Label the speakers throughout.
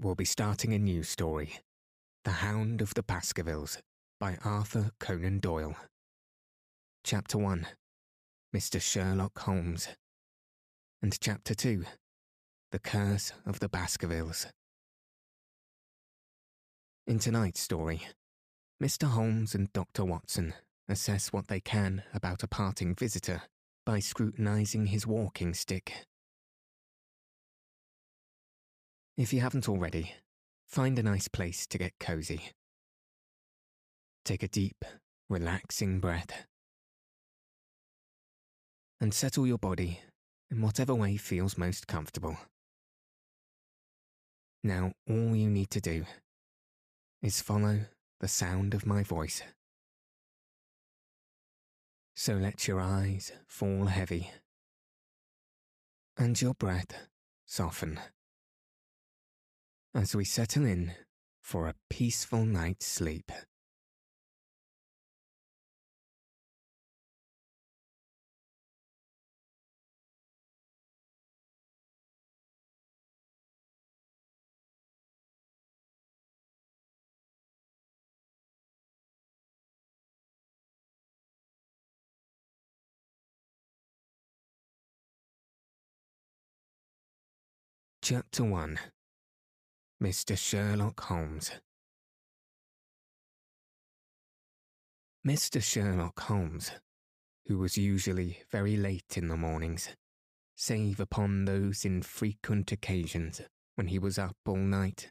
Speaker 1: we'll be starting a new story The Hound of the Baskervilles by Arthur Conan Doyle. Chapter 1 Mr. Sherlock Holmes. And Chapter 2 The Curse of the Baskervilles. In tonight's story, Mr. Holmes and Dr. Watson assess what they can about a parting visitor by scrutinizing his walking stick. If you haven't already, find a nice place to get cozy. Take a deep, relaxing breath. And settle your body in whatever way feels most comfortable. Now, all you need to do is follow the sound of my voice. So let your eyes fall heavy and your breath soften as we settle in for a peaceful night's sleep. Chapter 1 Mr. Sherlock Holmes Mr. Sherlock Holmes, who was usually very late in the mornings, save upon those infrequent occasions when he was up all night,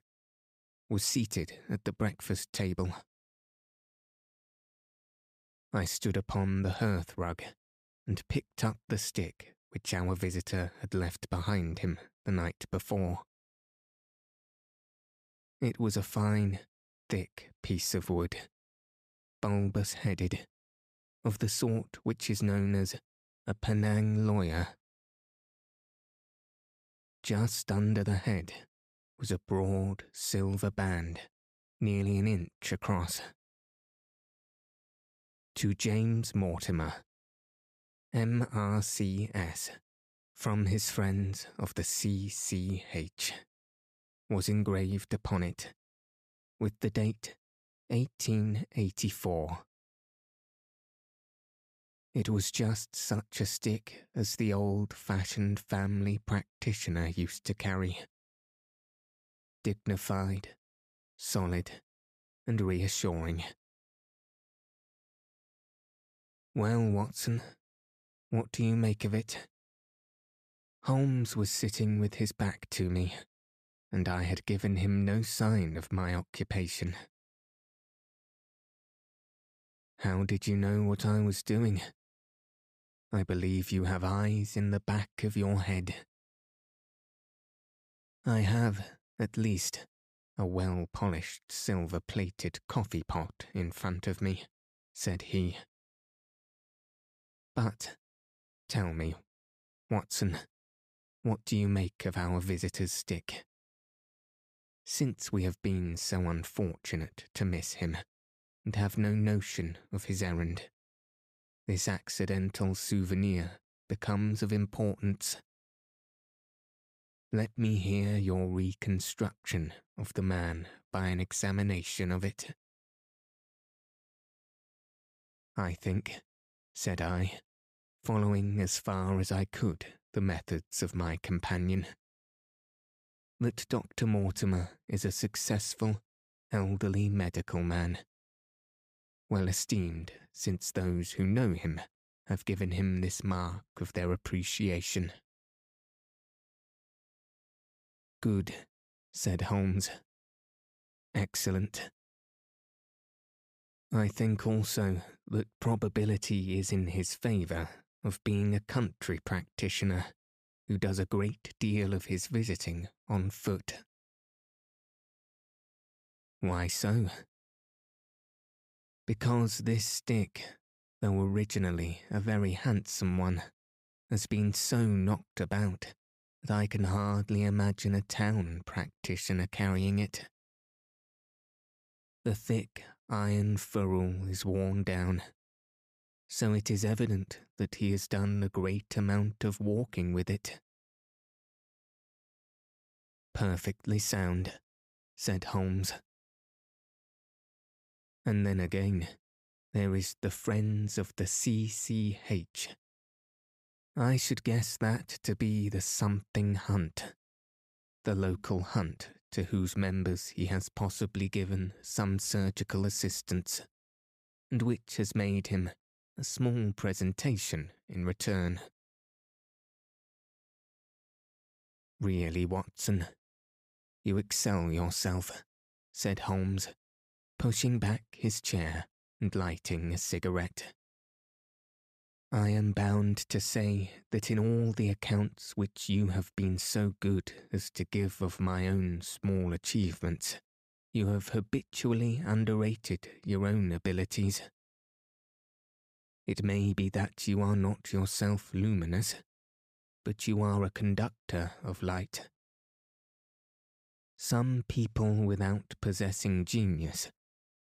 Speaker 1: was seated at the breakfast table. I stood upon the hearth rug and picked up the stick which our visitor had left behind him the night before. It was a fine, thick piece of wood, bulbous headed, of the sort which is known as a Penang lawyer. Just under the head was a broad silver band, nearly an inch across. To James Mortimer, MRCS, from his friends of the CCH, was engraved upon it, with the date 1884. It was just such a stick as the old fashioned family practitioner used to carry. Dignified, solid, and reassuring. Well, Watson, what do you make of it? Holmes was sitting with his back to me, and I had given him no sign of my occupation. How did you know what I was doing? I believe you have eyes in the back of your head. I have, at least, a well polished silver plated coffee pot in front of me, said he. But, tell me, Watson, what do you make of our visitor's stick? Since we have been so unfortunate to miss him, and have no notion of his errand, this accidental souvenir becomes of importance. Let me hear your reconstruction of the man by an examination of it. I think, said I, following as far as I could the methods of my companion, that Dr. Mortimer is a successful, elderly medical man, well esteemed since those who know him have given him this mark of their appreciation. Good, said Holmes. Excellent. I think also that probability is in his favour of being a country practitioner who does a great deal of his visiting on foot. Why so? Because this stick, though originally a very handsome one, has been so knocked about that I can hardly imagine a town practitioner carrying it. The thick iron ferrule is worn down, so it is evident that he has done a great amount of walking with it. Perfectly sound, said Holmes. And then again, there is the Friends of the CCH. I should guess that to be the something hunt, the local hunt to whose members he has possibly given some surgical assistance, and which has made him a small presentation in return. Really, Watson, you excel yourself, said Holmes, pushing back his chair and lighting a cigarette. I am bound to say that in all the accounts which you have been so good as to give of my own small achievements, you have habitually underrated your own abilities. It may be that you are not yourself luminous, but you are a conductor of light. Some people without possessing genius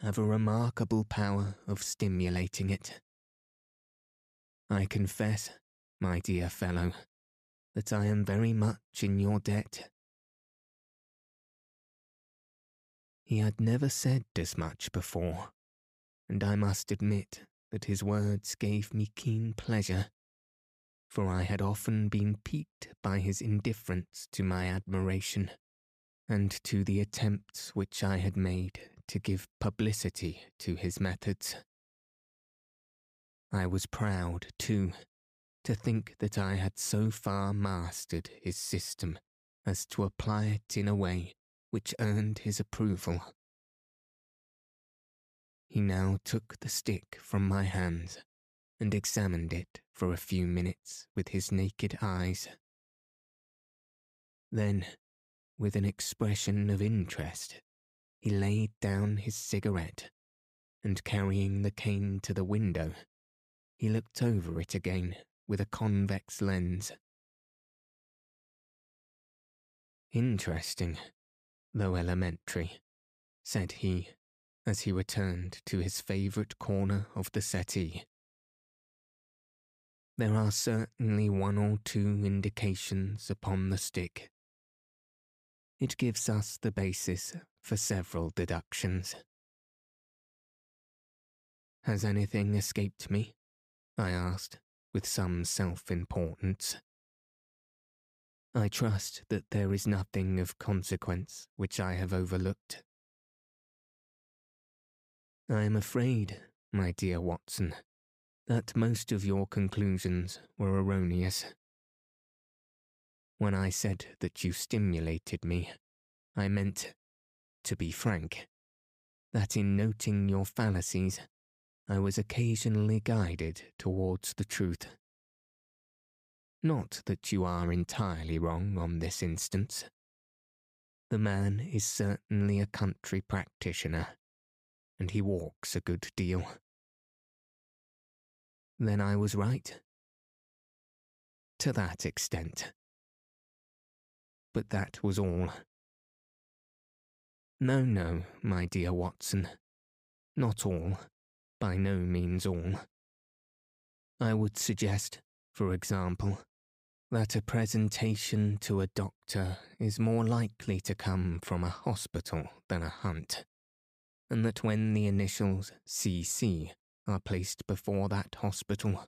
Speaker 1: have a remarkable power of stimulating it. I confess, my dear fellow, that I am very much in your debt. He had never said as much before, and I must admit that his words gave me keen pleasure, for I had often been piqued by his indifference to my admiration, and to the attempts which I had made to give publicity to his methods. I was proud, too, to think that I had so far mastered his system as to apply it in a way which earned his approval. He now took the stick from my hands and examined it for a few minutes with his naked eyes. Then, with an expression of interest, he laid down his cigarette and carrying the cane to the window, he looked over it again with a convex lens. Interesting, though elementary, said he as he returned to his favourite corner of the settee. There are certainly one or two indications upon the stick. It gives us the basis for several deductions. Has anything escaped me? I asked, with some self importance. I trust that there is nothing of consequence which I have overlooked. I am afraid, my dear Watson, that most of your conclusions were erroneous. When I said that you stimulated me, I meant, to be frank, that in noting your fallacies, I was occasionally guided towards the truth. Not that you are entirely wrong on this instance. The man is certainly a country practitioner, and he walks a good deal. Then I was right. To that extent. But that was all. No, no, my dear Watson, not all by no means all. I would suggest, for example, that a presentation to a doctor is more likely to come from a hospital than a hunt, and that when the initials CC are placed before that hospital,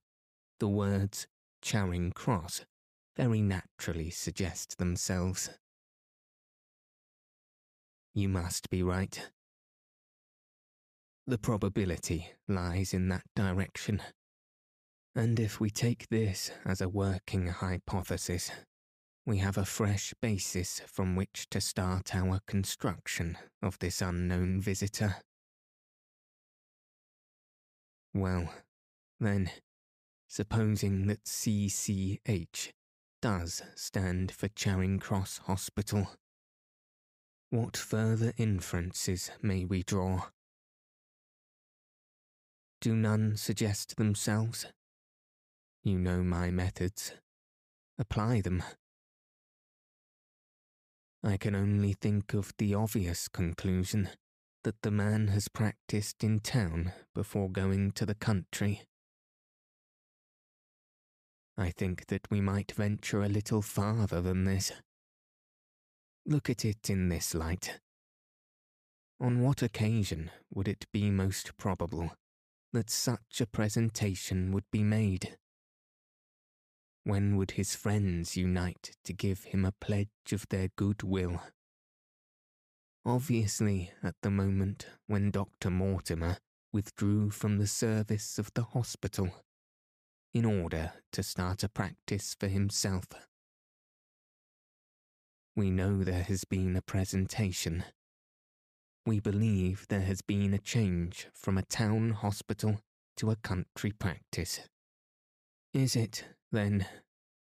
Speaker 1: the words Charing Cross very naturally suggest themselves. You must be right. The probability lies in that direction. And if we take this as a working hypothesis, we have a fresh basis from which to start our construction of this unknown visitor. Well, then, supposing that CCH does stand for Charing Cross Hospital, What further inferences may we draw? Do none suggest themselves? You know my methods. Apply them. I can only think of the obvious conclusion that the man has practiced in town before going to the country. I think that we might venture a little farther than this. Look at it in this light. On what occasion would it be most probable that such a presentation would be made? When would his friends unite to give him a pledge of their goodwill? Obviously, at the moment when Dr. Mortimer withdrew from the service of the hospital in order to start a practice for himself. We know there has been a presentation. We believe there has been a change from a town hospital to a country practice. Is it, then,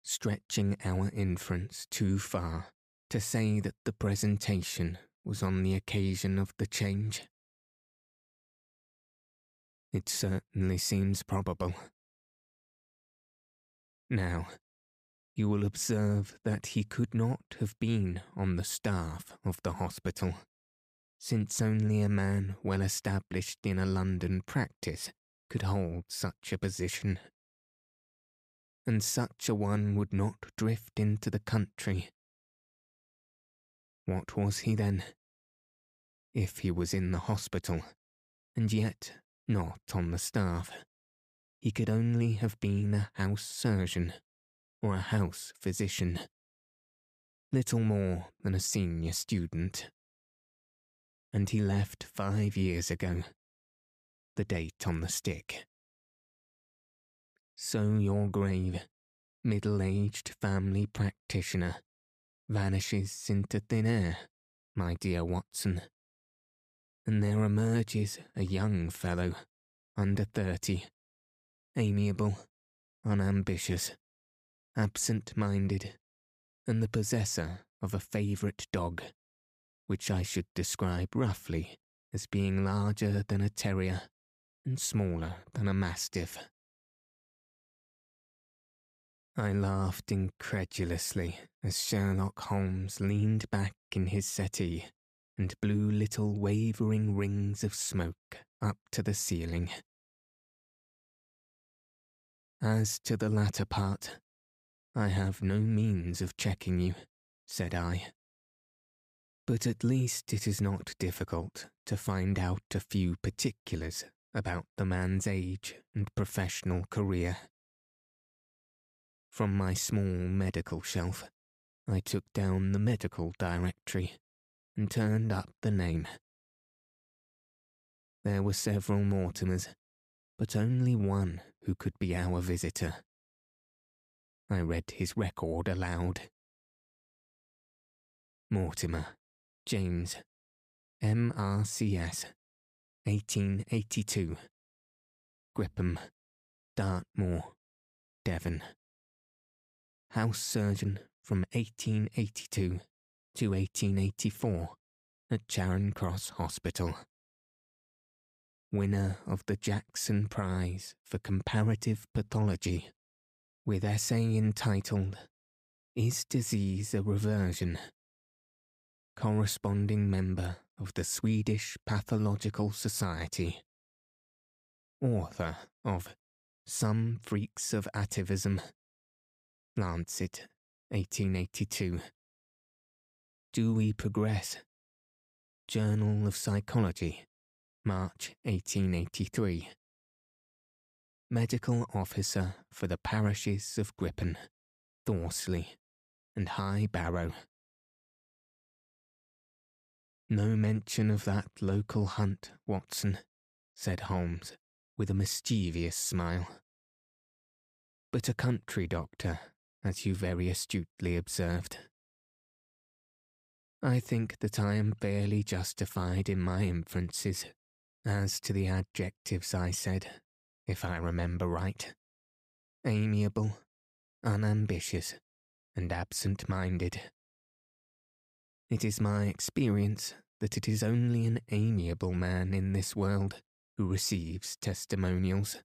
Speaker 1: stretching our inference too far to say that the presentation was on the occasion of the change? It certainly seems probable. Now, you will observe that he could not have been on the staff of the hospital, since only a man well established in a London practice could hold such a position. And such a one would not drift into the country. What was he then? If he was in the hospital, and yet not on the staff he could only have been a house surgeon or a house physician, little more than a senior student. And he left five years ago, the date on the stick. So your grave, middle aged family practitioner, vanishes into thin air, my dear Watson. And there emerges a young fellow, under thirty, amiable, unambitious, absent minded, and the possessor of a favourite dog, which I should describe roughly as being larger than a terrier and smaller than a mastiff. I laughed incredulously as Sherlock Holmes leaned back in his settee and blew little wavering rings of smoke up to the ceiling. As to the latter part, I have no means of checking you, said I. But at least it is not difficult to find out a few particulars about the man's age and professional career. From my small medical shelf, I took down the medical directory and turned up the name. There were several Mortimers, but only one who could be our visitor. I read his record aloud. Mortimer, James, MRCS, 1882. Grimpen, Dartmoor, Devon. House surgeon from 1882 to 1884 at Charing Cross Hospital winner of the Jackson Prize for Comparative Pathology, with essay entitled Is Disease a Reversion? Corresponding member of the Swedish Pathological Society. Author of Some Freaks of Atavism. Lancet, 1882. Do We Progress? Journal of Psychology, March 1883. Medical Officer for the parishes of Grimpen, Thorsley, and High Barrow. No mention of that local hunt, Watson, said Holmes, with a mischievous smile. But a country doctor, as you very astutely observed. I think that I am fairly justified in my inferences as to the adjectives I said, if I remember right amiable, unambitious, and absent minded. It is my experience that it is only an amiable man in this world who receives testimonials.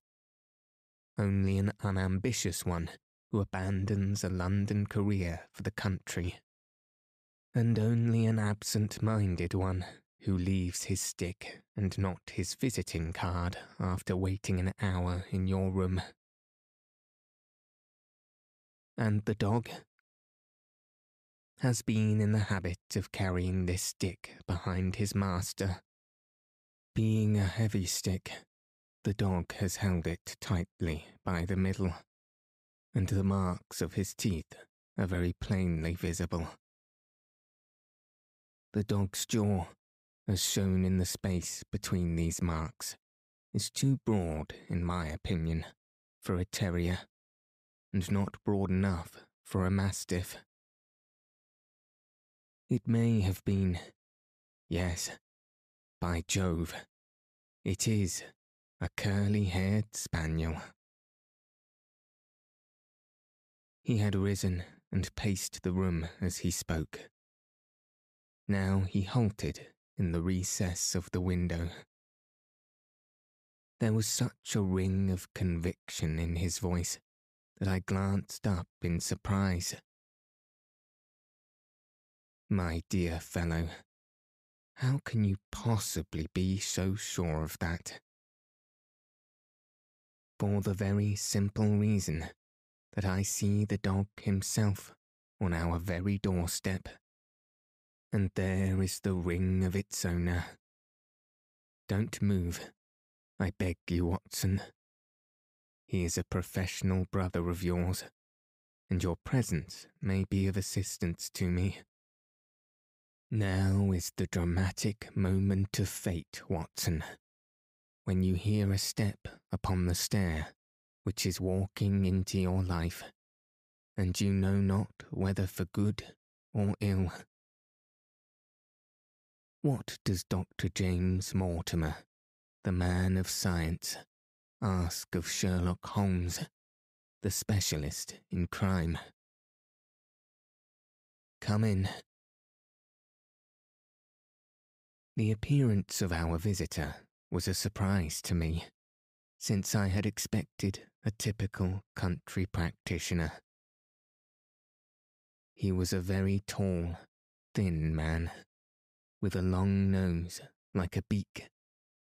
Speaker 1: Only an unambitious one who abandons a London career for the country. And only an absent minded one who leaves his stick and not his visiting card after waiting an hour in your room. And the dog has been in the habit of carrying this stick behind his master. Being a heavy stick, the dog has held it tightly by the middle, and the marks of his teeth are very plainly visible. The dog's jaw, as shown in the space between these marks, is too broad, in my opinion, for a terrier, and not broad enough for a mastiff. It may have been. Yes, by Jove, it is a curly haired spaniel. He had risen and paced the room as he spoke. Now he halted in the recess of the window. There was such a ring of conviction in his voice that I glanced up in surprise. My dear fellow, how can you possibly be so sure of that? For the very simple reason that I see the dog himself on our very doorstep. And there is the ring of its owner. Don't move, I beg you, Watson. He is a professional brother of yours, and your presence may be of assistance to me. Now is the dramatic moment of fate, Watson, when you hear a step upon the stair which is walking into your life, and you know not whether for good or ill. What does Dr. James Mortimer, the man of science, ask of Sherlock Holmes, the specialist in crime? Come in. The appearance of our visitor was a surprise to me, since I had expected a typical country practitioner. He was a very tall, thin man, with a long nose like a beak,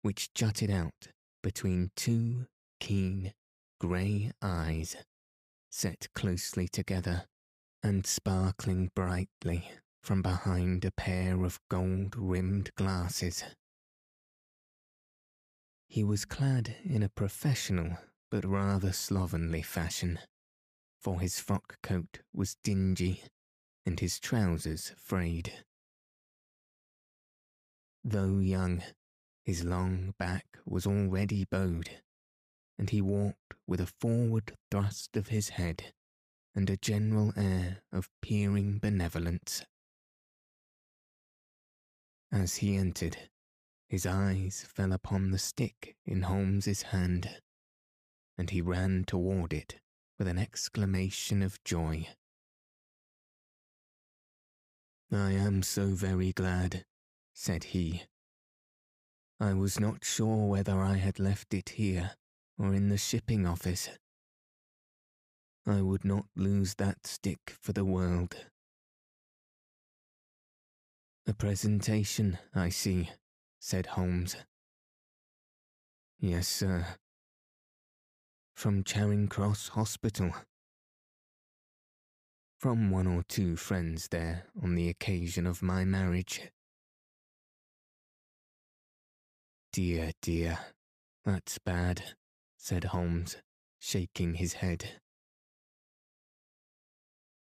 Speaker 1: which jutted out between two keen, grey eyes, set closely together and sparkling brightly from behind a pair of gold rimmed glasses. He was clad in a professional but rather slovenly fashion, for his frock coat was dingy and his trousers frayed. Though young, his long back was already bowed, and he walked with a forward thrust of his head and a general air of peering benevolence. As he entered, his eyes fell upon the stick in Holmes's hand, and he ran toward it with an exclamation of joy. I am so very glad, said he. I was not sure whether I had left it here or in the shipping office. I would not lose that stick for the world. A presentation, I see, said Holmes. Yes, sir. From Charing Cross Hospital. From one or two friends there on the occasion of my marriage. Dear, dear, that's bad, said Holmes, shaking his head.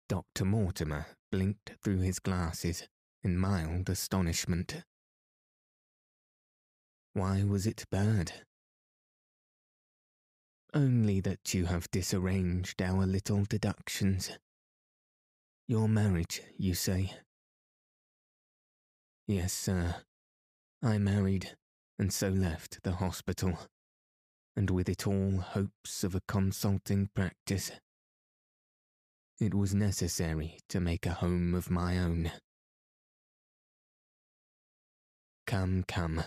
Speaker 1: Dr. Mortimer blinked through his glasses in mild astonishment. Why was it bad? Only that you have disarranged our little deductions. Your marriage, you say? Yes, sir. I married, and so left the hospital, and with it all hopes of a consulting practice. It was necessary to make a home of my own Come, come.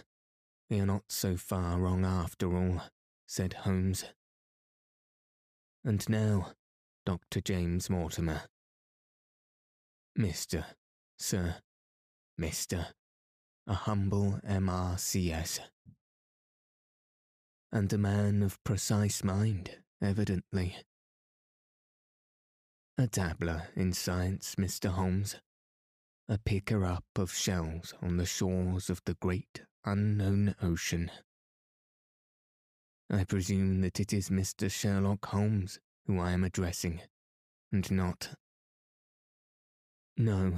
Speaker 1: We are not so far wrong after all, said Holmes. And now, Dr. James Mortimer. Mr. Sir, Mr. A humble MRCS. And a man of precise mind, evidently. A dabbler in science, Mr. Holmes. A picker up of shells on the shores of the great unknown ocean. I presume that it is Mr. Sherlock Holmes who I am addressing, and not. No,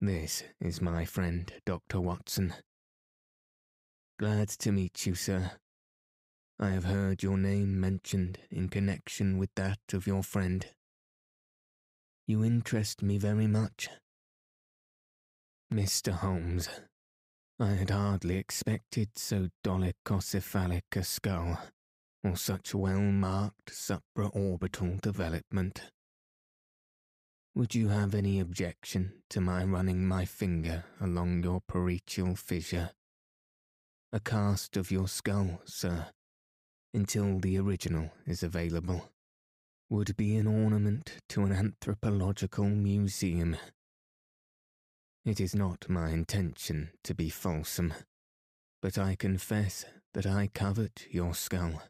Speaker 1: this is my friend, Dr. Watson. Glad to meet you, sir. I have heard your name mentioned in connection with that of your friend. You interest me very much. Mr. Holmes, I had hardly expected so dolichocephalic a skull, or such well marked supraorbital development. Would you have any objection to my running my finger along your parietal fissure? A cast of your skull, sir, until the original is available, would be an ornament to an anthropological museum. It is not my intention to be fulsome, but I confess that I covet your skull.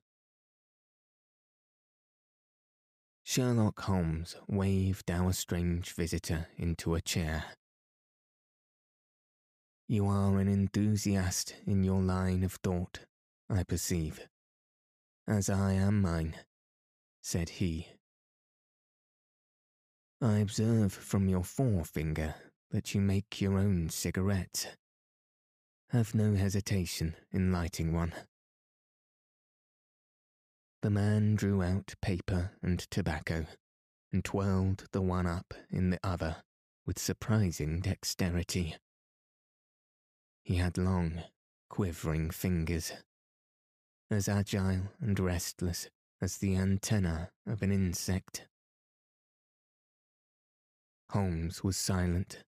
Speaker 1: Sherlock Holmes waved our strange visitor into a chair. You are an enthusiast in your line of thought, I perceive as I am mine, said he. I observe from your forefinger that you make your own cigarettes. Have no hesitation in lighting one. The man drew out paper and tobacco and twirled the one up in the other with surprising dexterity. He had long, quivering fingers as agile and restless as the antenna of an insect. Holmes was silent,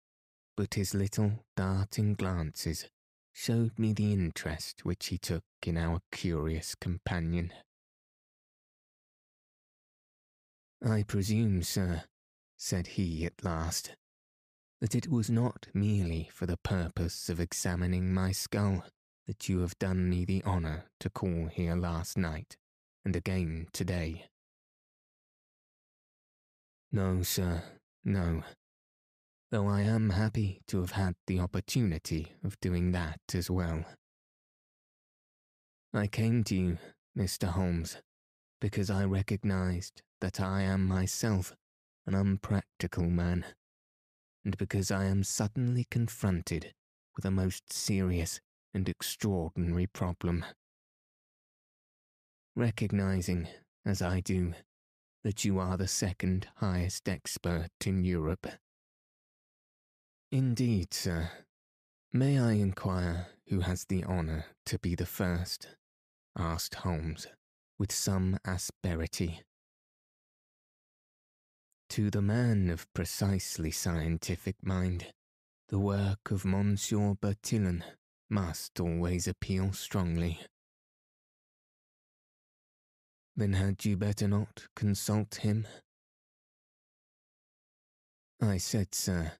Speaker 1: but his little darting glances showed me the interest which he took in our curious companion. I presume, sir, said he at last, that it was not merely for the purpose of examining my skull that you have done me the honour to call here last night and again today. No, sir, no. Though I am happy to have had the opportunity of doing that as well. I came to you, Mr. Holmes, because I recognized that I am myself an unpractical man, and because I am suddenly confronted with a most serious and extraordinary problem. Recognizing, as I do, that you are the second highest expert in Europe. Indeed, sir. May I inquire who has the honour to be the first? asked Holmes, with some asperity. To the man of precisely scientific mind, the work of Monsieur Bertillon must always appeal strongly. Then had you better not consult him? I said, sir,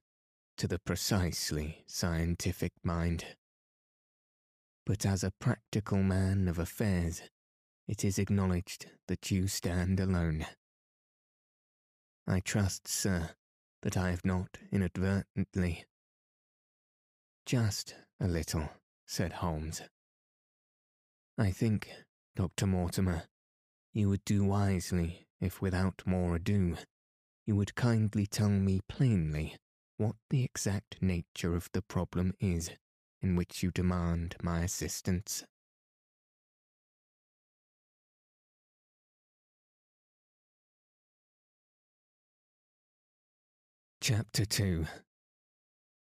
Speaker 1: to the precisely scientific mind. But as a practical man of affairs, it is acknowledged that you stand alone. I trust, sir, that I have not inadvertently, just a little, said Holmes. I think, Dr. Mortimer, you would do wisely if without more ado you would kindly tell me plainly what the exact nature of the problem is in which you demand my assistance. Chapter 2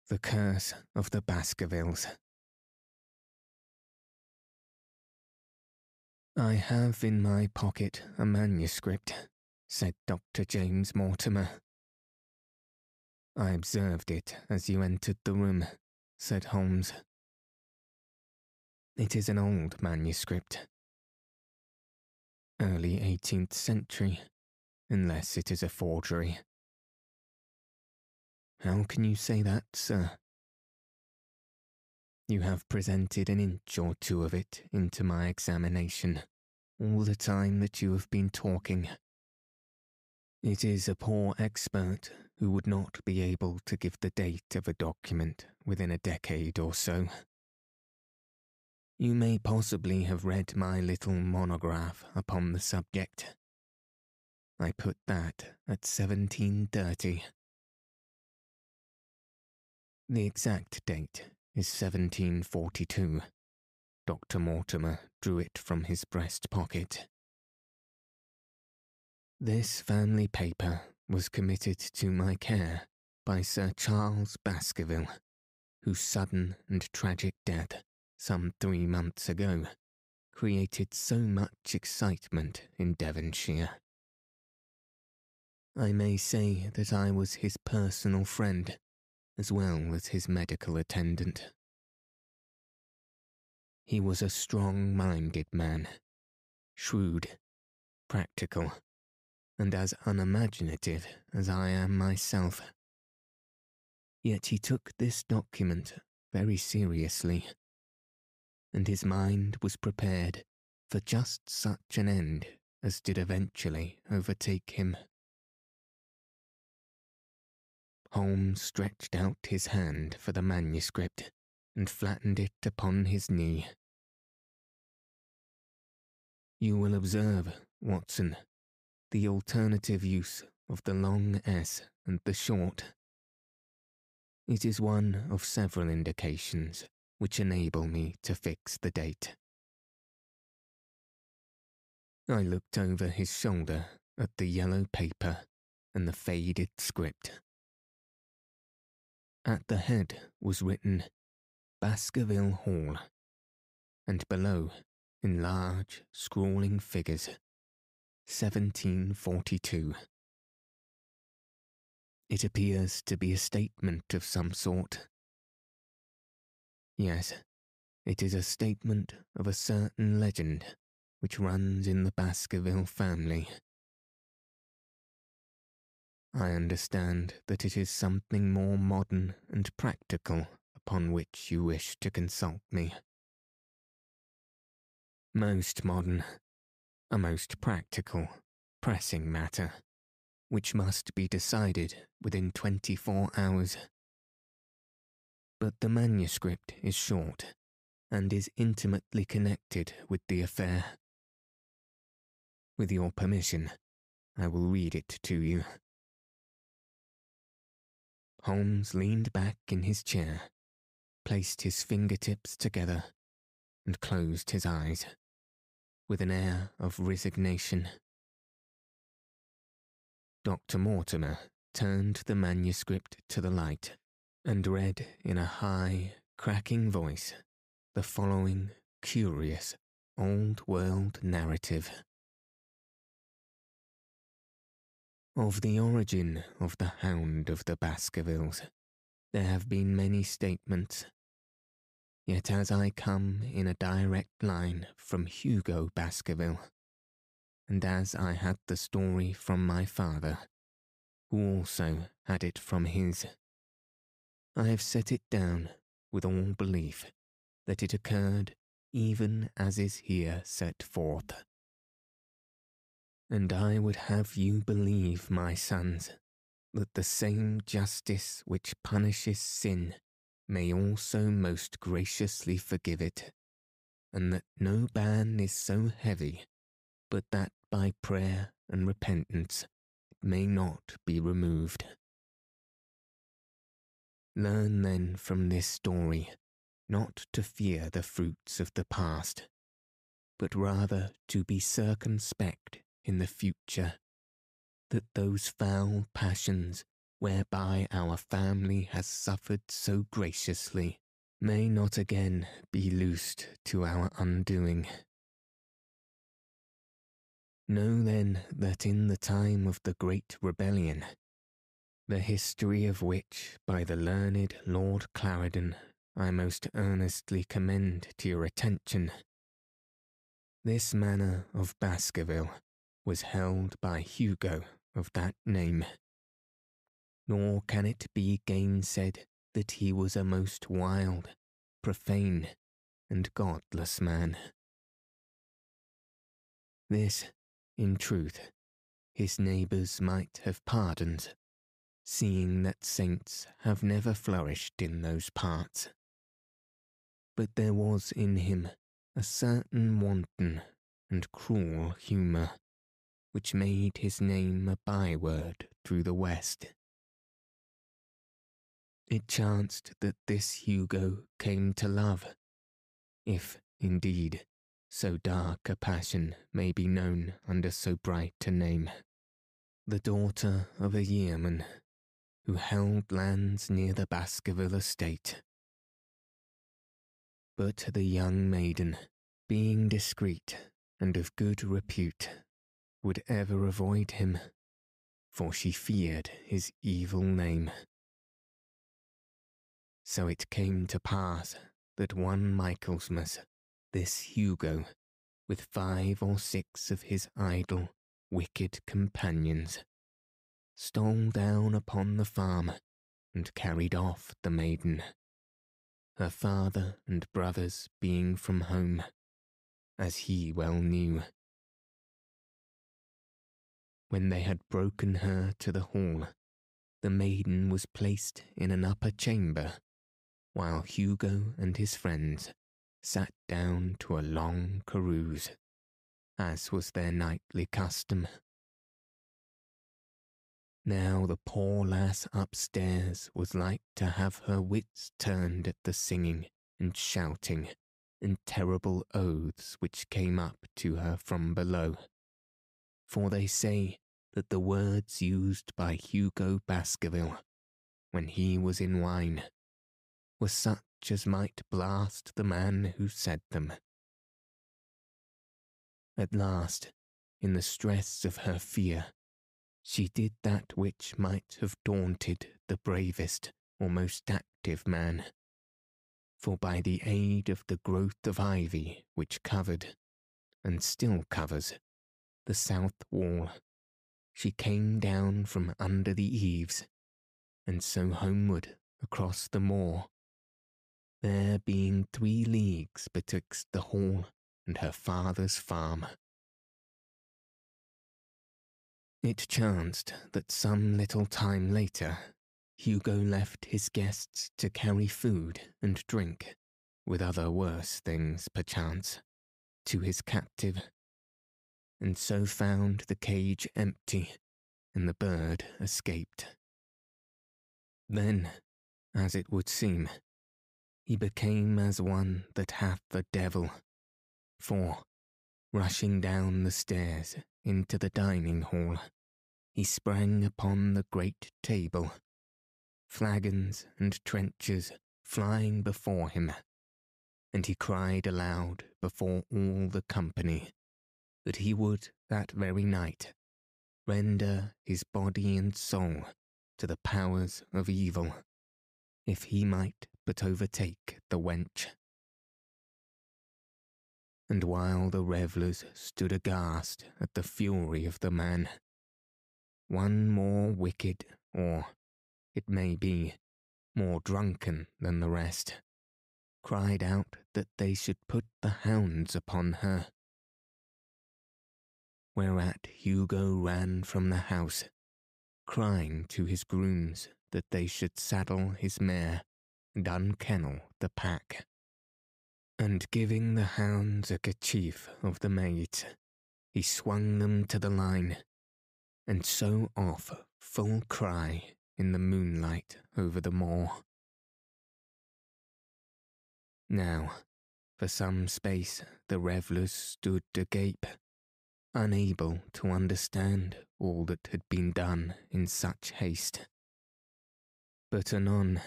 Speaker 1: The Curse of the Baskervilles I have in my pocket a manuscript, said Dr. James Mortimer. I observed it as you entered the room, said Holmes. It is an old manuscript. Early 18th century, unless it is a forgery. How can you say that, sir? You have presented an inch or two of it into my examination all the time that you have been talking. It is a poor expert who would not be able to give the date of a document within a decade or so. You may possibly have read my little monograph upon the subject. I put that at 1730. The exact date is 1742. Dr. Mortimer drew it from his breast pocket. This family paper was committed to my care by Sir Charles Baskerville, whose sudden and tragic death some three months ago created so much excitement in Devonshire. I may say that I was his personal friend as well as his medical attendant. He was a strong minded man, shrewd, practical, and as unimaginative as I am myself. Yet he took this document very seriously, and his mind was prepared for just such an end as did eventually overtake him. Holmes stretched out his hand for the manuscript and flattened it upon his knee. You will observe, Watson, the alternative use of the long S and the short. It is one of several indications which enable me to fix the date. I looked over his shoulder at the yellow paper and the faded script. At the head was written Baskerville Hall, and below, in large, scrawling figures, 1742. It appears to be a statement of some sort. Yes, it is a statement of a certain legend which runs in the Baskerville family. I understand that it is something more modern and practical upon which you wish to consult me. Most modern, a most practical, pressing matter, which must be decided within 24 hours. But the manuscript is short and is intimately connected with the affair. With your permission, I will read it to you. Holmes leaned back in his chair, placed his fingertips together, and closed his eyes with an air of resignation. Dr. Mortimer turned the manuscript to the light and read in a high, cracking voice the following curious, old world narrative. Of the origin of the Hound of the Baskervilles, there have been many statements Yet as I come in a direct line from Hugo Baskerville, and as I had the story from my father, who also had it from his, I have set it down with all belief that it occurred even as is here set forth. And I would have you believe, my sons, that the same justice which punishes sin may also most graciously forgive it, and that no ban is so heavy but that by prayer and repentance it may not be removed. Learn then from this story not to fear the fruits of the past, but rather to be circumspect in the future, that those foul passions whereby our family has suffered so graciously, may not again be loosed to our undoing. Know then that in the time of the Great Rebellion, the history of which by the learned Lord Clarendon I most earnestly commend to your attention. This manor of Baskerville was held by Hugo of that name. Nor can it be gainsaid that he was a most wild, profane, and godless man. This, in truth, his neighbours might have pardoned, seeing that saints have never flourished in those parts. But there was in him a certain wanton and cruel humour, which made his name a byword through the West. It chanced that this Hugo came to love, if, indeed, so dark a passion may be known under so bright a name, the daughter of a yeoman who held lands near the Baskerville estate. But the young maiden, being discreet and of good repute, would ever avoid him, for she feared his evil name. So it came to pass that one Michaelmas this Hugo, with five or six of his idle, wicked companions, stole down upon the farm and carried off the maiden, her father and brothers being from home, as he well knew. When they had broken her to the hall, the maiden was placed in an upper chamber, while Hugo and his friends sat down to a long carouse, as was their nightly custom. Now the poor lass upstairs was like to have her wits turned at the singing and shouting and terrible oaths which came up to her from below. For they say that the words used by Hugo Baskerville when he was in wine were such as might blast the man who said them. At last, in the stress of her fear, she did that which might have daunted the bravest or most active man. For by the aid of the growth of ivy which covered, and still covers, the south wall, she came down from under the eaves, and so homeward across the moor there being three leagues betwixt the hall and her father's farm. It chanced that some little time later, Hugo left his guests to carry food and drink, with other worse things perchance, to his captive, and so found the cage empty and the bird escaped. Then, as it would seem, he became as one that hath the devil. For, rushing down the stairs into the dining hall, he sprang upon the great table, flagons and trenchers flying before him, and he cried aloud before all the company that he would that very night render his body and soul to the powers of evil, if he might but overtake the wench. And while the revellers stood aghast at the fury of the man, one more wicked, or, it may be, more drunken than the rest, cried out that they should put the hounds upon her. Whereat Hugo ran from the house, crying to his grooms that they should saddle his mare and unkennel the pack. And giving the hounds a kerchief of the maids, he swung them to the line, and so off full cry in the moonlight over the moor. Now, for some space the revellers stood agape, unable to understand all that had been done in such haste. But anon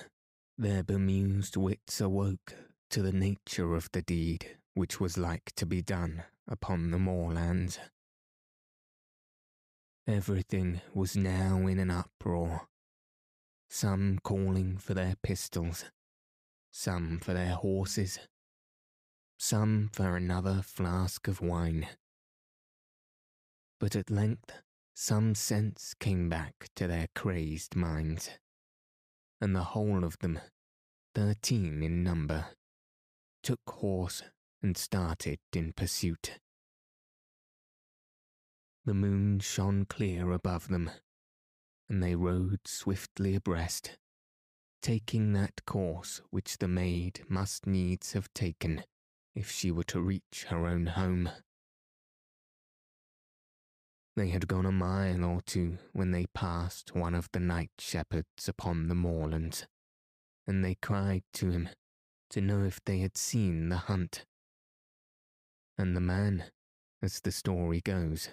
Speaker 1: their bemused wits awoke to the nature of the deed which was like to be done upon the moorlands. Everything was now in an uproar, some calling for their pistols, some for their horses, some for another flask of wine. But at length some sense came back to their crazed minds, and the whole of them, thirteen in number, took horse and started in pursuit. The moon shone clear above them, and they rode swiftly abreast, taking that course which the maid must needs have taken if she were to reach her own home. They had gone a mile or two when they passed one of the night shepherds upon the moorlands, and they cried to him to know if they had seen the hunt. And the man, as the story goes,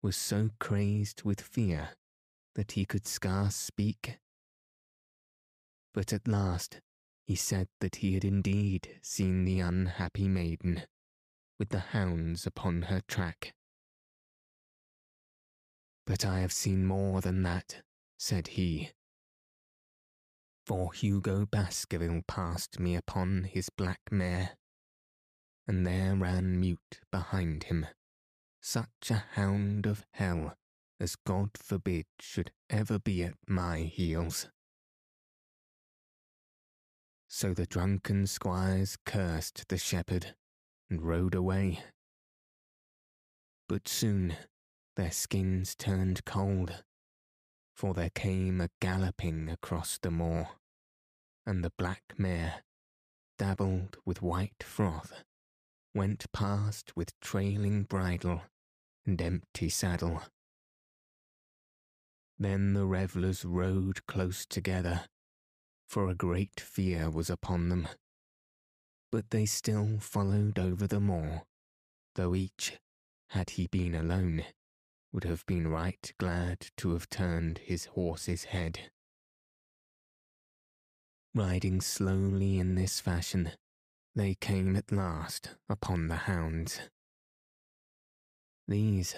Speaker 1: was so crazed with fear that he could scarce speak. But at last he said that he had indeed seen the unhappy maiden, with the hounds upon her track. But I have seen more than that, said he. For Hugo Baskerville passed me upon his black mare, and there ran mute behind him such a hound of hell as God forbid should ever be at my heels. So the drunken squires cursed the shepherd and rode away. But soon their skins turned cold, for there came a galloping across the moor, and the black mare, dabbled with white froth, went past with trailing bridle and empty saddle. Then the revellers rode close together, for a great fear was upon them. But they still followed over the moor, though each, had he been alone, would have been right glad to have turned his horse's head. Riding slowly in this fashion, they came at last upon the hounds. These,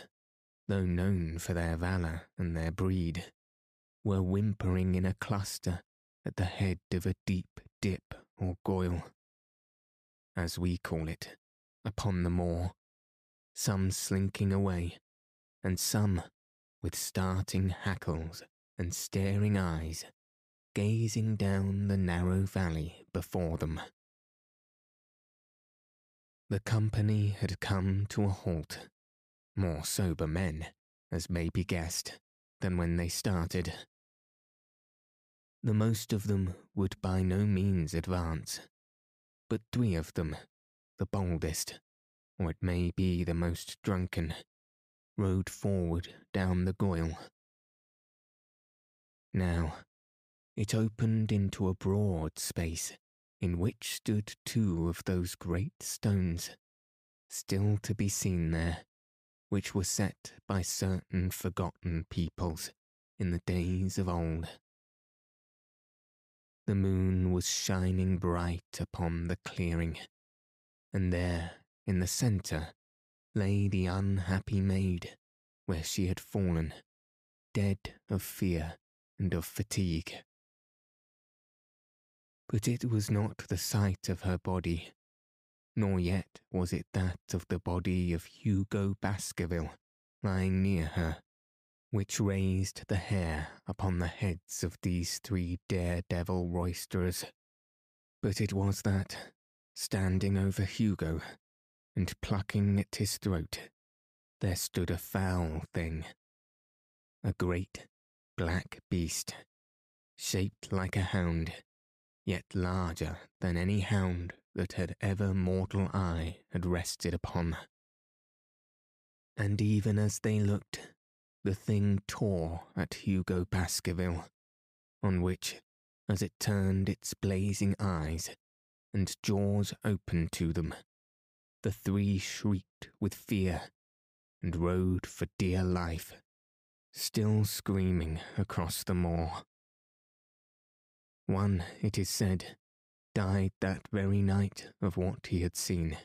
Speaker 1: though known for their valour and their breed, were whimpering in a cluster at the head of a deep dip or goyle, as we call it, upon the moor, some slinking away, and some, with starting hackles and staring eyes, gazing down the narrow valley before them. The company had come to a halt, more sober men, as may be guessed, than when they started. The most of them would by no means advance, but three of them, the boldest, or it may be the most drunken, rode forward down the Goyle. Now, it opened into a broad space in which stood two of those great stones, still to be seen there, which were set by certain forgotten peoples in the days of old. The moon was shining bright upon the clearing, and there, in the centre, lay the unhappy maid, where she had fallen, dead of fear and of fatigue. But it was not the sight of her body, nor yet was it that of the body of Hugo Baskerville lying near her, which raised the hair upon the heads of these three daredevil roisterers. But it was that, standing over Hugo, and plucking at his throat, there stood a foul thing. A great, black beast, shaped like a hound, yet larger than any hound that had ever mortal eye had rested upon. And even as they looked, the thing tore at Hugo Baskerville, on which, as it turned its blazing eyes and jaws opened to them, the three shrieked with fear and rode for dear life, still screaming across the moor. One, it is said, died that very night of what he had seen,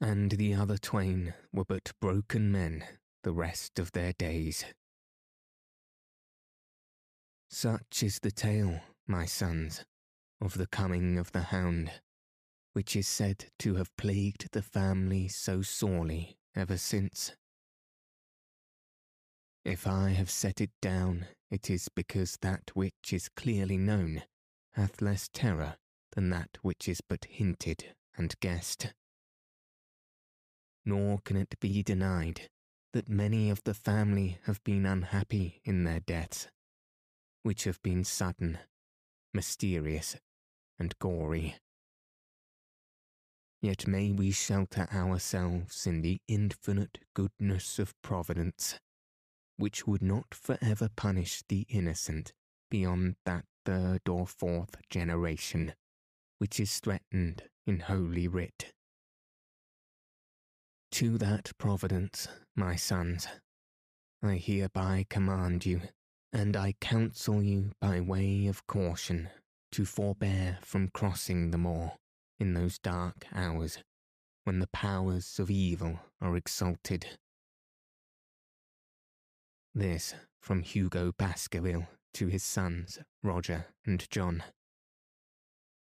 Speaker 1: and the other twain were but broken men the rest of their days. Such is the tale, my sons, of the coming of the hound, which is said to have plagued the family so sorely ever since. If I have set it down, it is because that which is clearly known hath less terror than that which is but hinted and guessed. Nor can it be denied that many of the family have been unhappy in their deaths, which have been sudden, mysterious, and gory. Yet may we shelter ourselves in the infinite goodness of Providence, which would not forever punish the innocent beyond that third or fourth generation which is threatened in Holy Writ. To that Providence, my sons, I hereby command you, and I counsel you by way of caution to forbear from crossing the moor in those dark hours when the powers of evil are exalted. This from Hugo Baskerville to his sons Roger and John,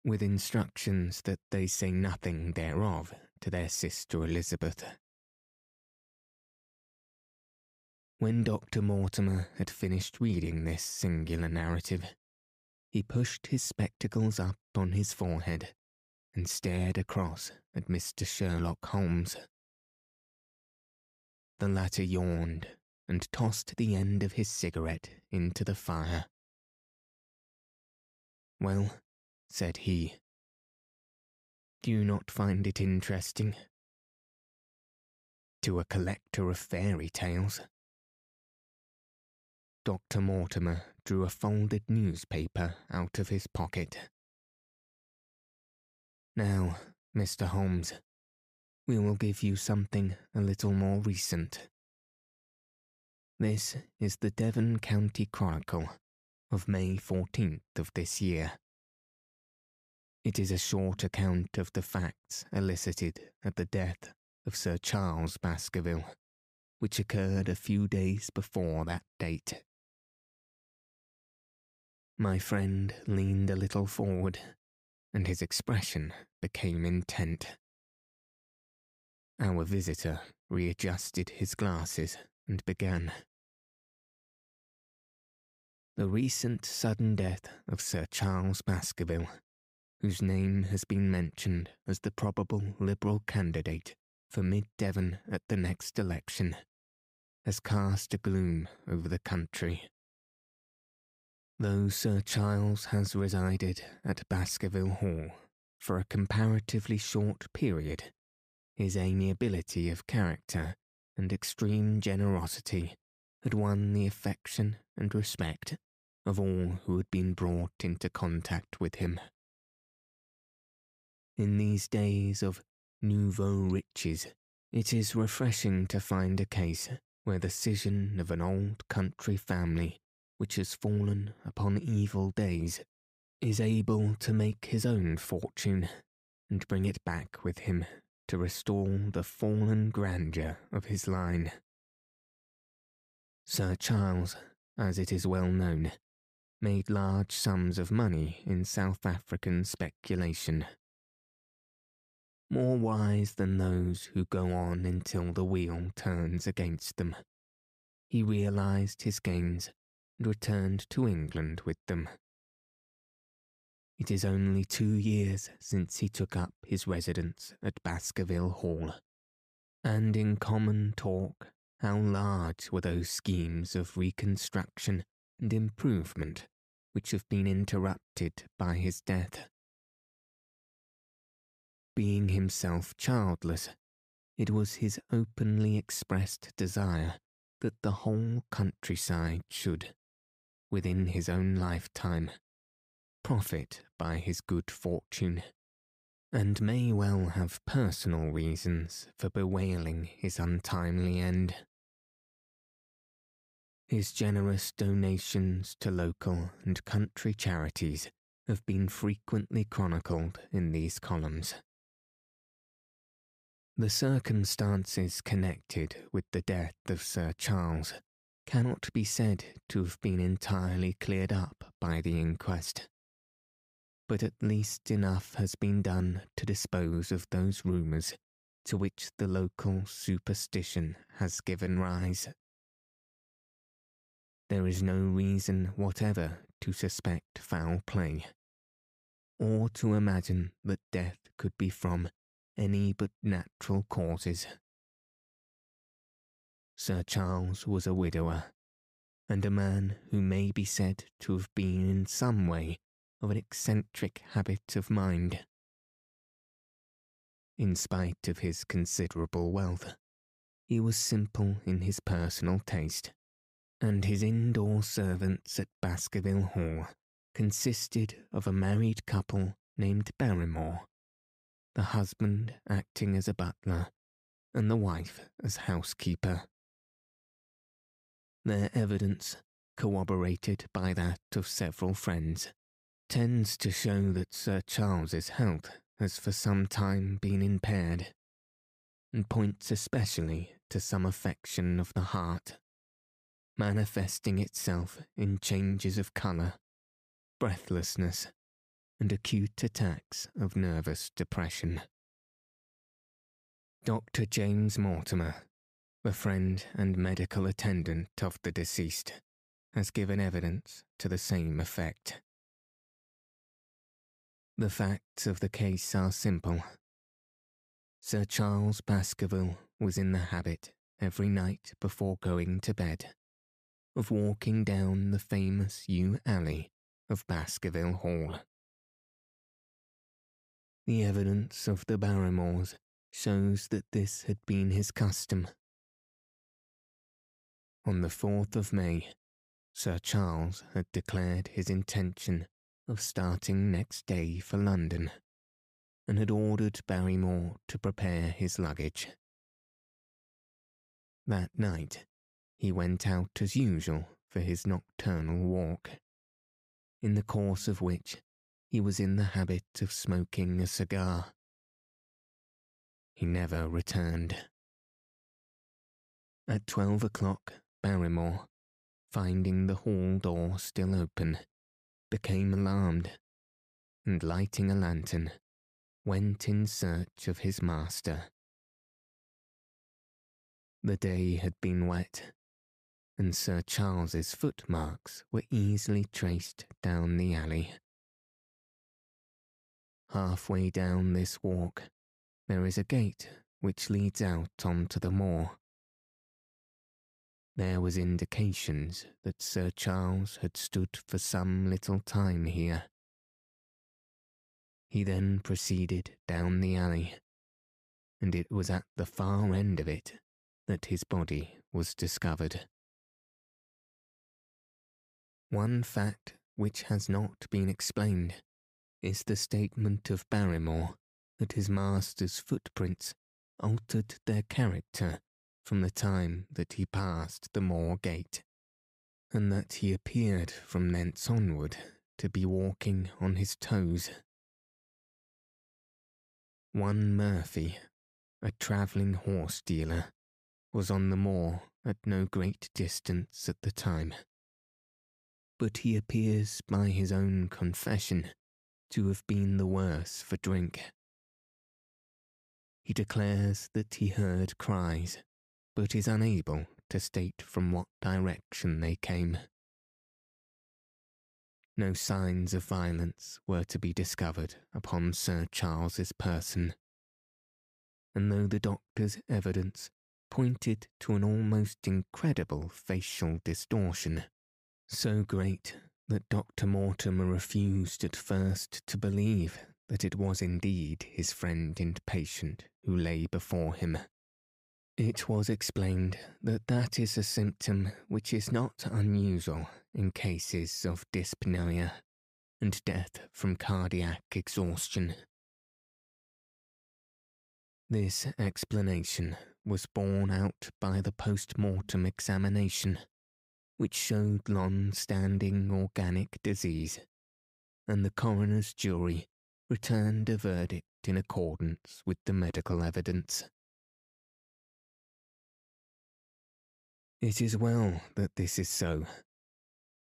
Speaker 1: with instructions that they say nothing thereof to their sister Elizabeth. When Dr. Mortimer had finished reading this singular narrative, he pushed his spectacles up on his forehead and stared across at Mr. Sherlock Holmes. The latter yawned and tossed the end of his cigarette into the fire. Well, said he, do you not find it interesting? To a collector of fairy tales, Dr. Mortimer drew a folded newspaper out of his pocket. Now, Mr. Holmes, we will give you something a little more recent. This is the Devon County Chronicle of May 14th of this year. It is a short account of the facts elicited at the death of Sir Charles Baskerville, which occurred a few days before that date. My friend leaned a little forward, and his expression became intent. Our visitor readjusted his glasses and began. The recent sudden death of Sir Charles Baskerville, whose name has been mentioned as the probable Liberal candidate for Mid Devon at the next election, has cast a gloom over the country. Though Sir Charles has resided at Baskerville Hall for a comparatively short period, his amiability of character and extreme generosity had won the affection and respect of all who had been brought into contact with him. In these days of nouveau riches, it is refreshing to find a case where the scion of an old country family which has fallen upon evil days, is able to make his own fortune and bring it back with him to restore the fallen grandeur of his line. Sir Charles, as it is well known, made large sums of money in South African speculation. More wise than those who go on until the wheel turns against them, he realized his gains and returned to England with them. It is only two years since he took up his residence at Baskerville Hall, and in common talk, how large were those schemes of reconstruction and improvement which have been interrupted by his death. Being himself childless, it was his openly expressed desire that the whole countryside should, within his own lifetime, profit by his good fortune, and may well have personal reasons for bewailing his untimely end. His generous donations to local and country charities have been frequently chronicled in these columns. The circumstances connected with the death of Sir Charles cannot be said to have been entirely cleared up by the inquest. but at least enough has been done to dispose of those rumours to which the local superstition has given rise. There is no reason whatever to suspect foul play, or to imagine that death could be from any but natural causes. Sir Charles was a widower, and a man who may be said to have been in some way of an eccentric habit of mind. In spite of his considerable wealth, he was simple in his personal taste, and his indoor servants at Baskerville Hall consisted of a married couple named Barrymore, the husband acting as a butler, and the wife as housekeeper. Their evidence, corroborated by that of several friends, tends to show that Sir Charles's health has for some time been impaired, and points especially to some affection of the heart, manifesting itself in changes of colour, breathlessness, and acute attacks of nervous depression. Dr. James Mortimer, the friend and medical attendant of the deceased, has given evidence to the same effect. The facts of the case are simple. Sir Charles Baskerville was in the habit, every night before going to bed, of walking down the famous yew alley of Baskerville Hall. The evidence of the Barrymores shows that this had been his custom. On the 4th of May, Sir Charles had declared his intention of starting next day for London, and had ordered Barrymore to prepare his luggage. That night, he went out as usual for his nocturnal walk, in the course of which he was in the habit of smoking a cigar. He never returned. At twelve o'clock, Barrymore, finding the hall door still open, became alarmed, and lighting a lantern, went in search of his master. The day had been wet, and Sir Charles's footmarks were easily traced down the alley. Halfway down this walk, there is a gate which leads out onto the moor. There was indications that Sir Charles had stood for some little time here. He then proceeded down the alley, and it was at the far end of it that his body was discovered. One fact which has not been explained is the statement of Barrymore that his master's footprints altered their character from the time that he passed the moor gate, and that he appeared from thence onward to be walking on his toes. One Murphy, a travelling horse dealer, was on the moor at no great distance at the time. But he appears by his own confession to have been the worse for drink. He declares that he heard cries but is unable to state from what direction they came. No signs of violence were to be discovered upon Sir Charles's person, and though the doctor's evidence pointed to an almost incredible facial distortion, so great that Dr. Mortimer refused at first to believe that it was indeed his friend and patient who lay before him. It was explained that that is a symptom which is not unusual in cases of dyspnoea and death from cardiac exhaustion. This explanation was borne out by the post mortem examination, which showed long standing organic disease, and the coroner's jury returned a verdict in accordance with the medical evidence. It is well that this is so,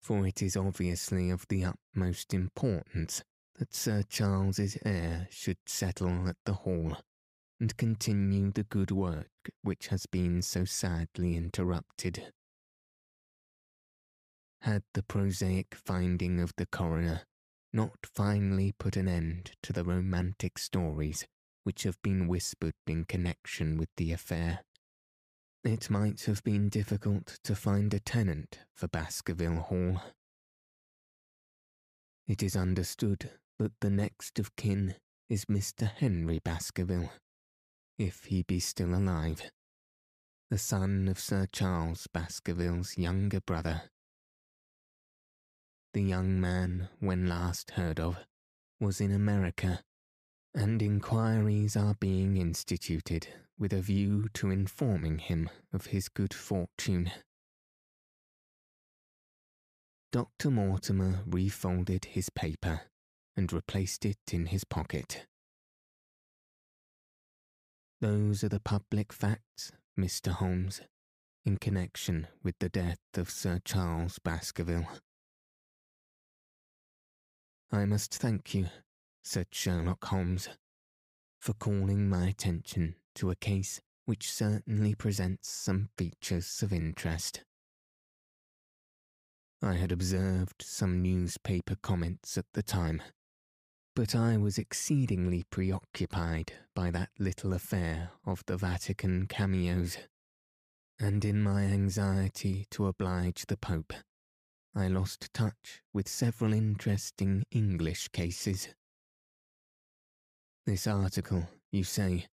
Speaker 1: for it is obviously of the utmost importance that Sir Charles's heir should settle at the Hall and continue the good work which has been so sadly interrupted. Had the prosaic finding of the coroner not finally put an end to the romantic stories which have been whispered in connection with the affair, it might have been difficult to find a tenant for Baskerville Hall. It is understood that the next of kin is Mr. Henry Baskerville, if he be still alive, the son of Sir Charles Baskerville's younger brother. The young man, when last heard of, was in America, and inquiries are being instituted with a view to informing him of his good fortune. Dr. Mortimer refolded his paper and replaced it in his pocket. Those are the public facts, Mr. Holmes, in connection with the death of Sir Charles Baskerville. I must thank you, said Sherlock Holmes, for calling my attention to a case which certainly presents some features of interest. I had observed some newspaper comments at the time, but I was exceedingly preoccupied by that little affair of the Vatican cameos, and in my anxiety to oblige the Pope, I lost touch with several interesting English cases. This article, you say,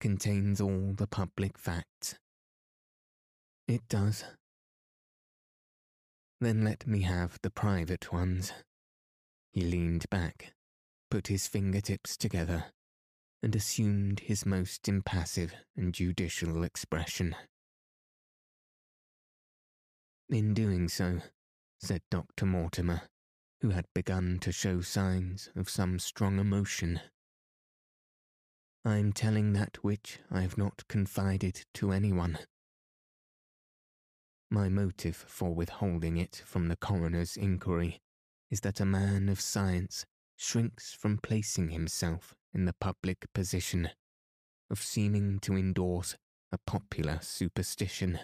Speaker 1: contains all the public facts. It does. Then let me have the private ones. He leaned back put his fingertips together, and assumed his most impassive and judicial expression. In doing so, said Dr. Mortimer, who had begun to show signs of some strong emotion, I am telling that which I have not confided to anyone. My motive for withholding it from the coroner's inquiry is that a man of science shrinks from placing himself in the public position of seeming to endorse a popular superstition.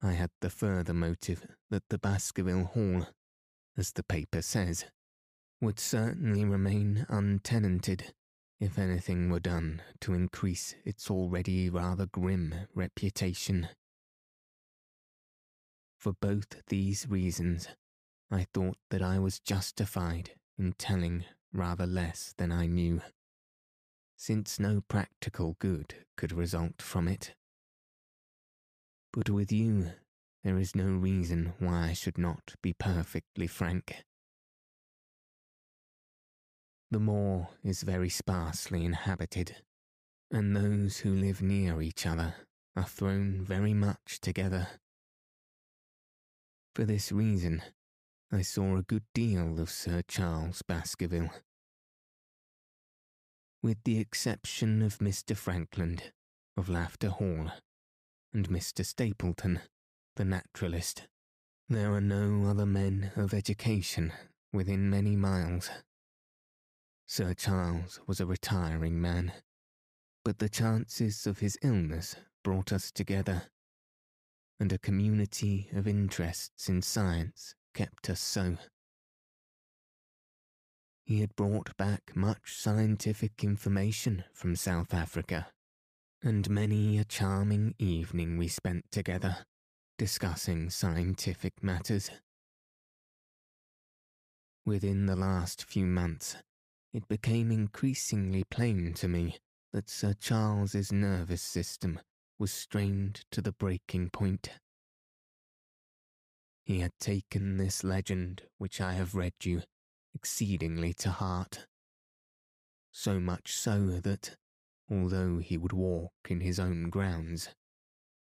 Speaker 1: I had the further motive that the Baskerville Hall, as the paper says, would certainly remain untenanted if anything were done to increase its already rather grim reputation. For both these reasons, I thought that I was justified in telling rather less than I knew, since no practical good could result from it. But with you, there is no reason why I should not be perfectly frank. The moor is very sparsely inhabited, and those who live near each other are thrown very much together. For this reason, I saw a good deal of Sir Charles Baskerville. With the exception of Mr. Frankland, of Lafter Hall, and Mr. Stapleton, the naturalist, there are no other men of education within many miles. Sir Charles was a retiring man, but the chances of his illness brought us together, and a community of interests in science kept us so. He had brought back much scientific information from South Africa, and many a charming evening we spent together, discussing scientific matters. Within the last few months, it became increasingly plain to me that Sir Charles's nervous system was strained to the breaking point. He had taken this legend which I have read you exceedingly to heart. So much so that, although he would walk in his own grounds,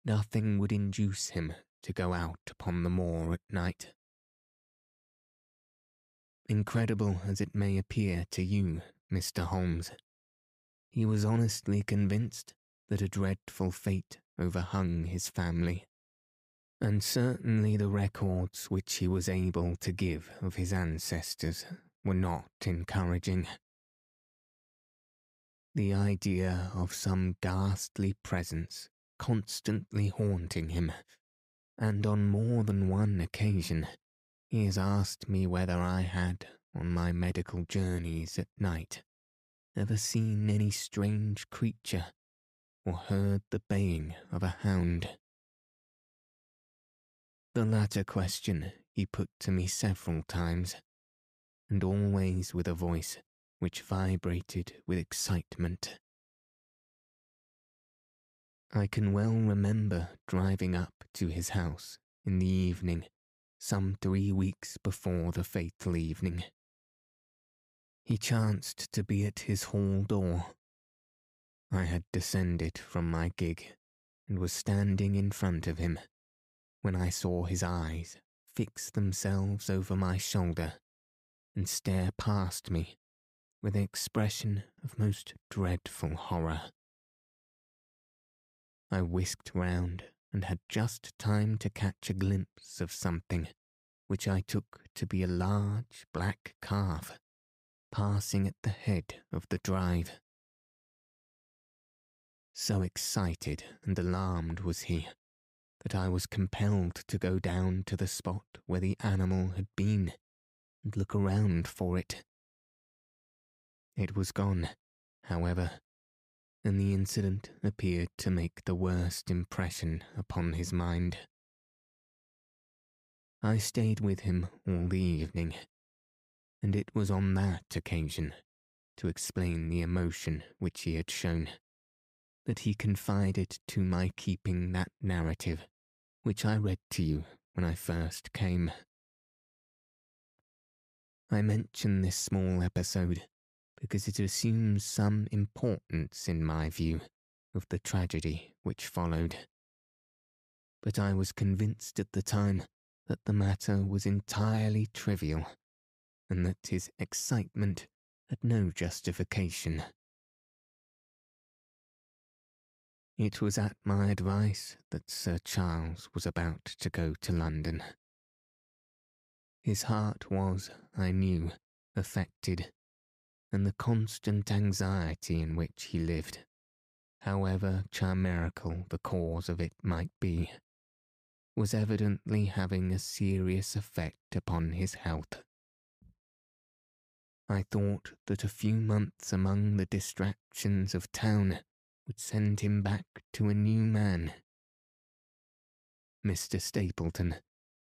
Speaker 1: nothing would induce him to go out upon the moor at night. Incredible as it may appear to you, Mr. Holmes, he was honestly convinced that a dreadful fate overhung his family and certainly the records which he was able to give of his ancestors were not encouraging. The idea of some ghastly presence constantly haunting him, and on more than one occasion he has asked me whether I had, on my medical journeys at night, ever seen any strange creature or heard the baying of a hound. The latter question he put to me several times, and always with a voice which vibrated with excitement. I can well remember driving up to his house in the evening, some three weeks before the fatal evening. He chanced to be at his hall door. I had descended from my gig and was standing in front of him when I saw his eyes fix themselves over my shoulder and stare past me with an expression of most dreadful horror. I whisked round and had just time to catch a glimpse of something which I took to be a large black calf passing at the head of the drive. So excited and alarmed was he that I was compelled to go down to the spot where the animal had been and look around for it. It was gone, however, and the incident appeared to make the worst impression upon his mind. I stayed with him all the evening, and it was on that occasion, to explain the emotion which he had shown, that he confided to my keeping that narrative which I read to you when I first came. I mention this small episode because it assumes some importance in my view of the tragedy which followed. But I was convinced at the time that the matter was entirely trivial and that his excitement had no justification. It was at my advice that Sir Charles was about to go to London. His heart was, I knew, affected, and the constant anxiety in which he lived, however chimerical the cause of it might be, was evidently having a serious effect upon his health. I thought that a few months among the distractions of town would send him back to a new man. Mr. Stapleton,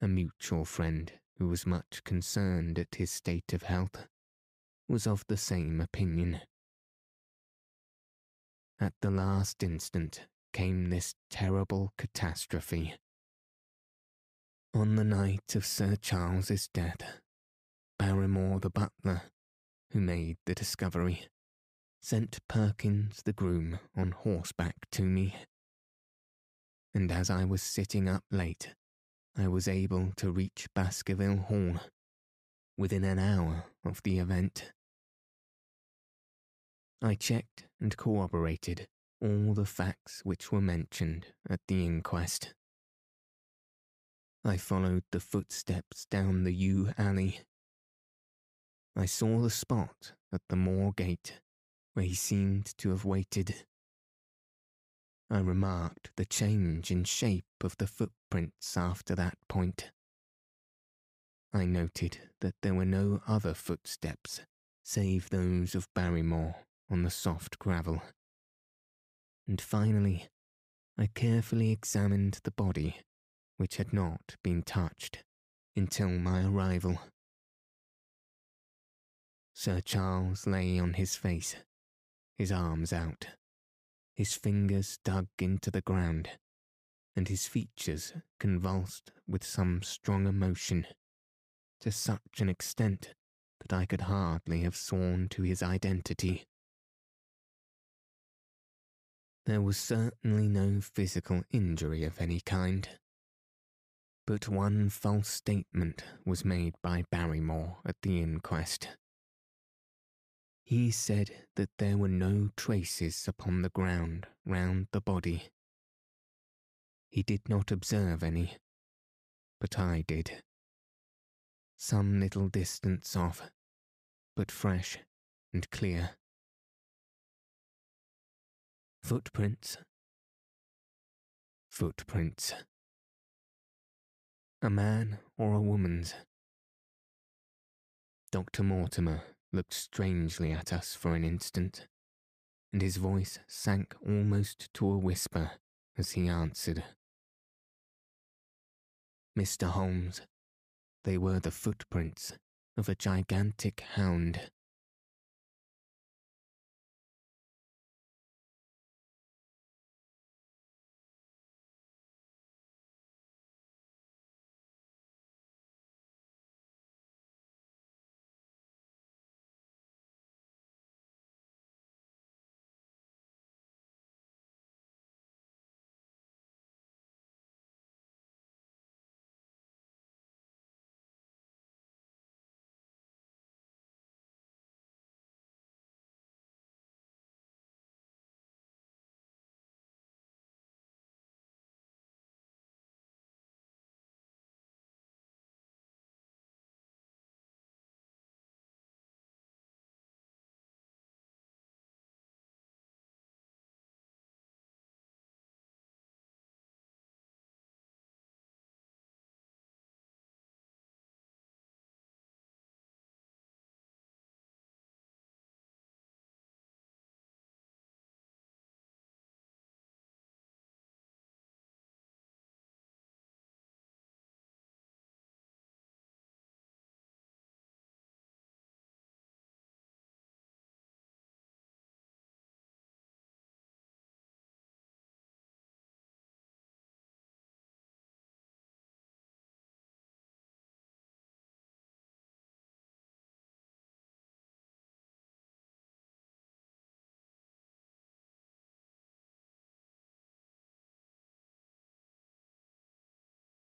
Speaker 1: a mutual friend who was much concerned at his state of health, was of the same opinion. At the last instant came this terrible catastrophe. On the night of Sir Charles's death, Barrymore the butler, who made the discovery, sent Perkins the groom on horseback to me. And as I was sitting up late, I was able to reach Baskerville Hall within an hour of the event. I checked and corroborated all the facts which were mentioned at the inquest. I followed the footsteps down the yew alley. I saw the spot at the moor gate where he seemed to have waited. I remarked the change in shape of the footprints after that point. I noted that there were no other footsteps save those of Barrymore on the soft gravel. And finally, I carefully examined the body, which had not been touched until my arrival. Sir Charles lay on his face, his arms out, his fingers dug into the ground, and his features convulsed with some strong emotion, to such an extent that I could hardly have sworn to his identity. There was certainly no physical injury of any kind. But one false statement was made by Barrymore at the inquest. He said that there were no traces upon the ground round the body. He did not observe any, but I did. Some little distance off, but fresh and clear. Footprints. Footprints. A man or a woman's. Dr. Mortimer looked strangely at us for an instant, and his voice sank almost to a whisper as he answered. Mr. Holmes, they were the footprints of a gigantic hound.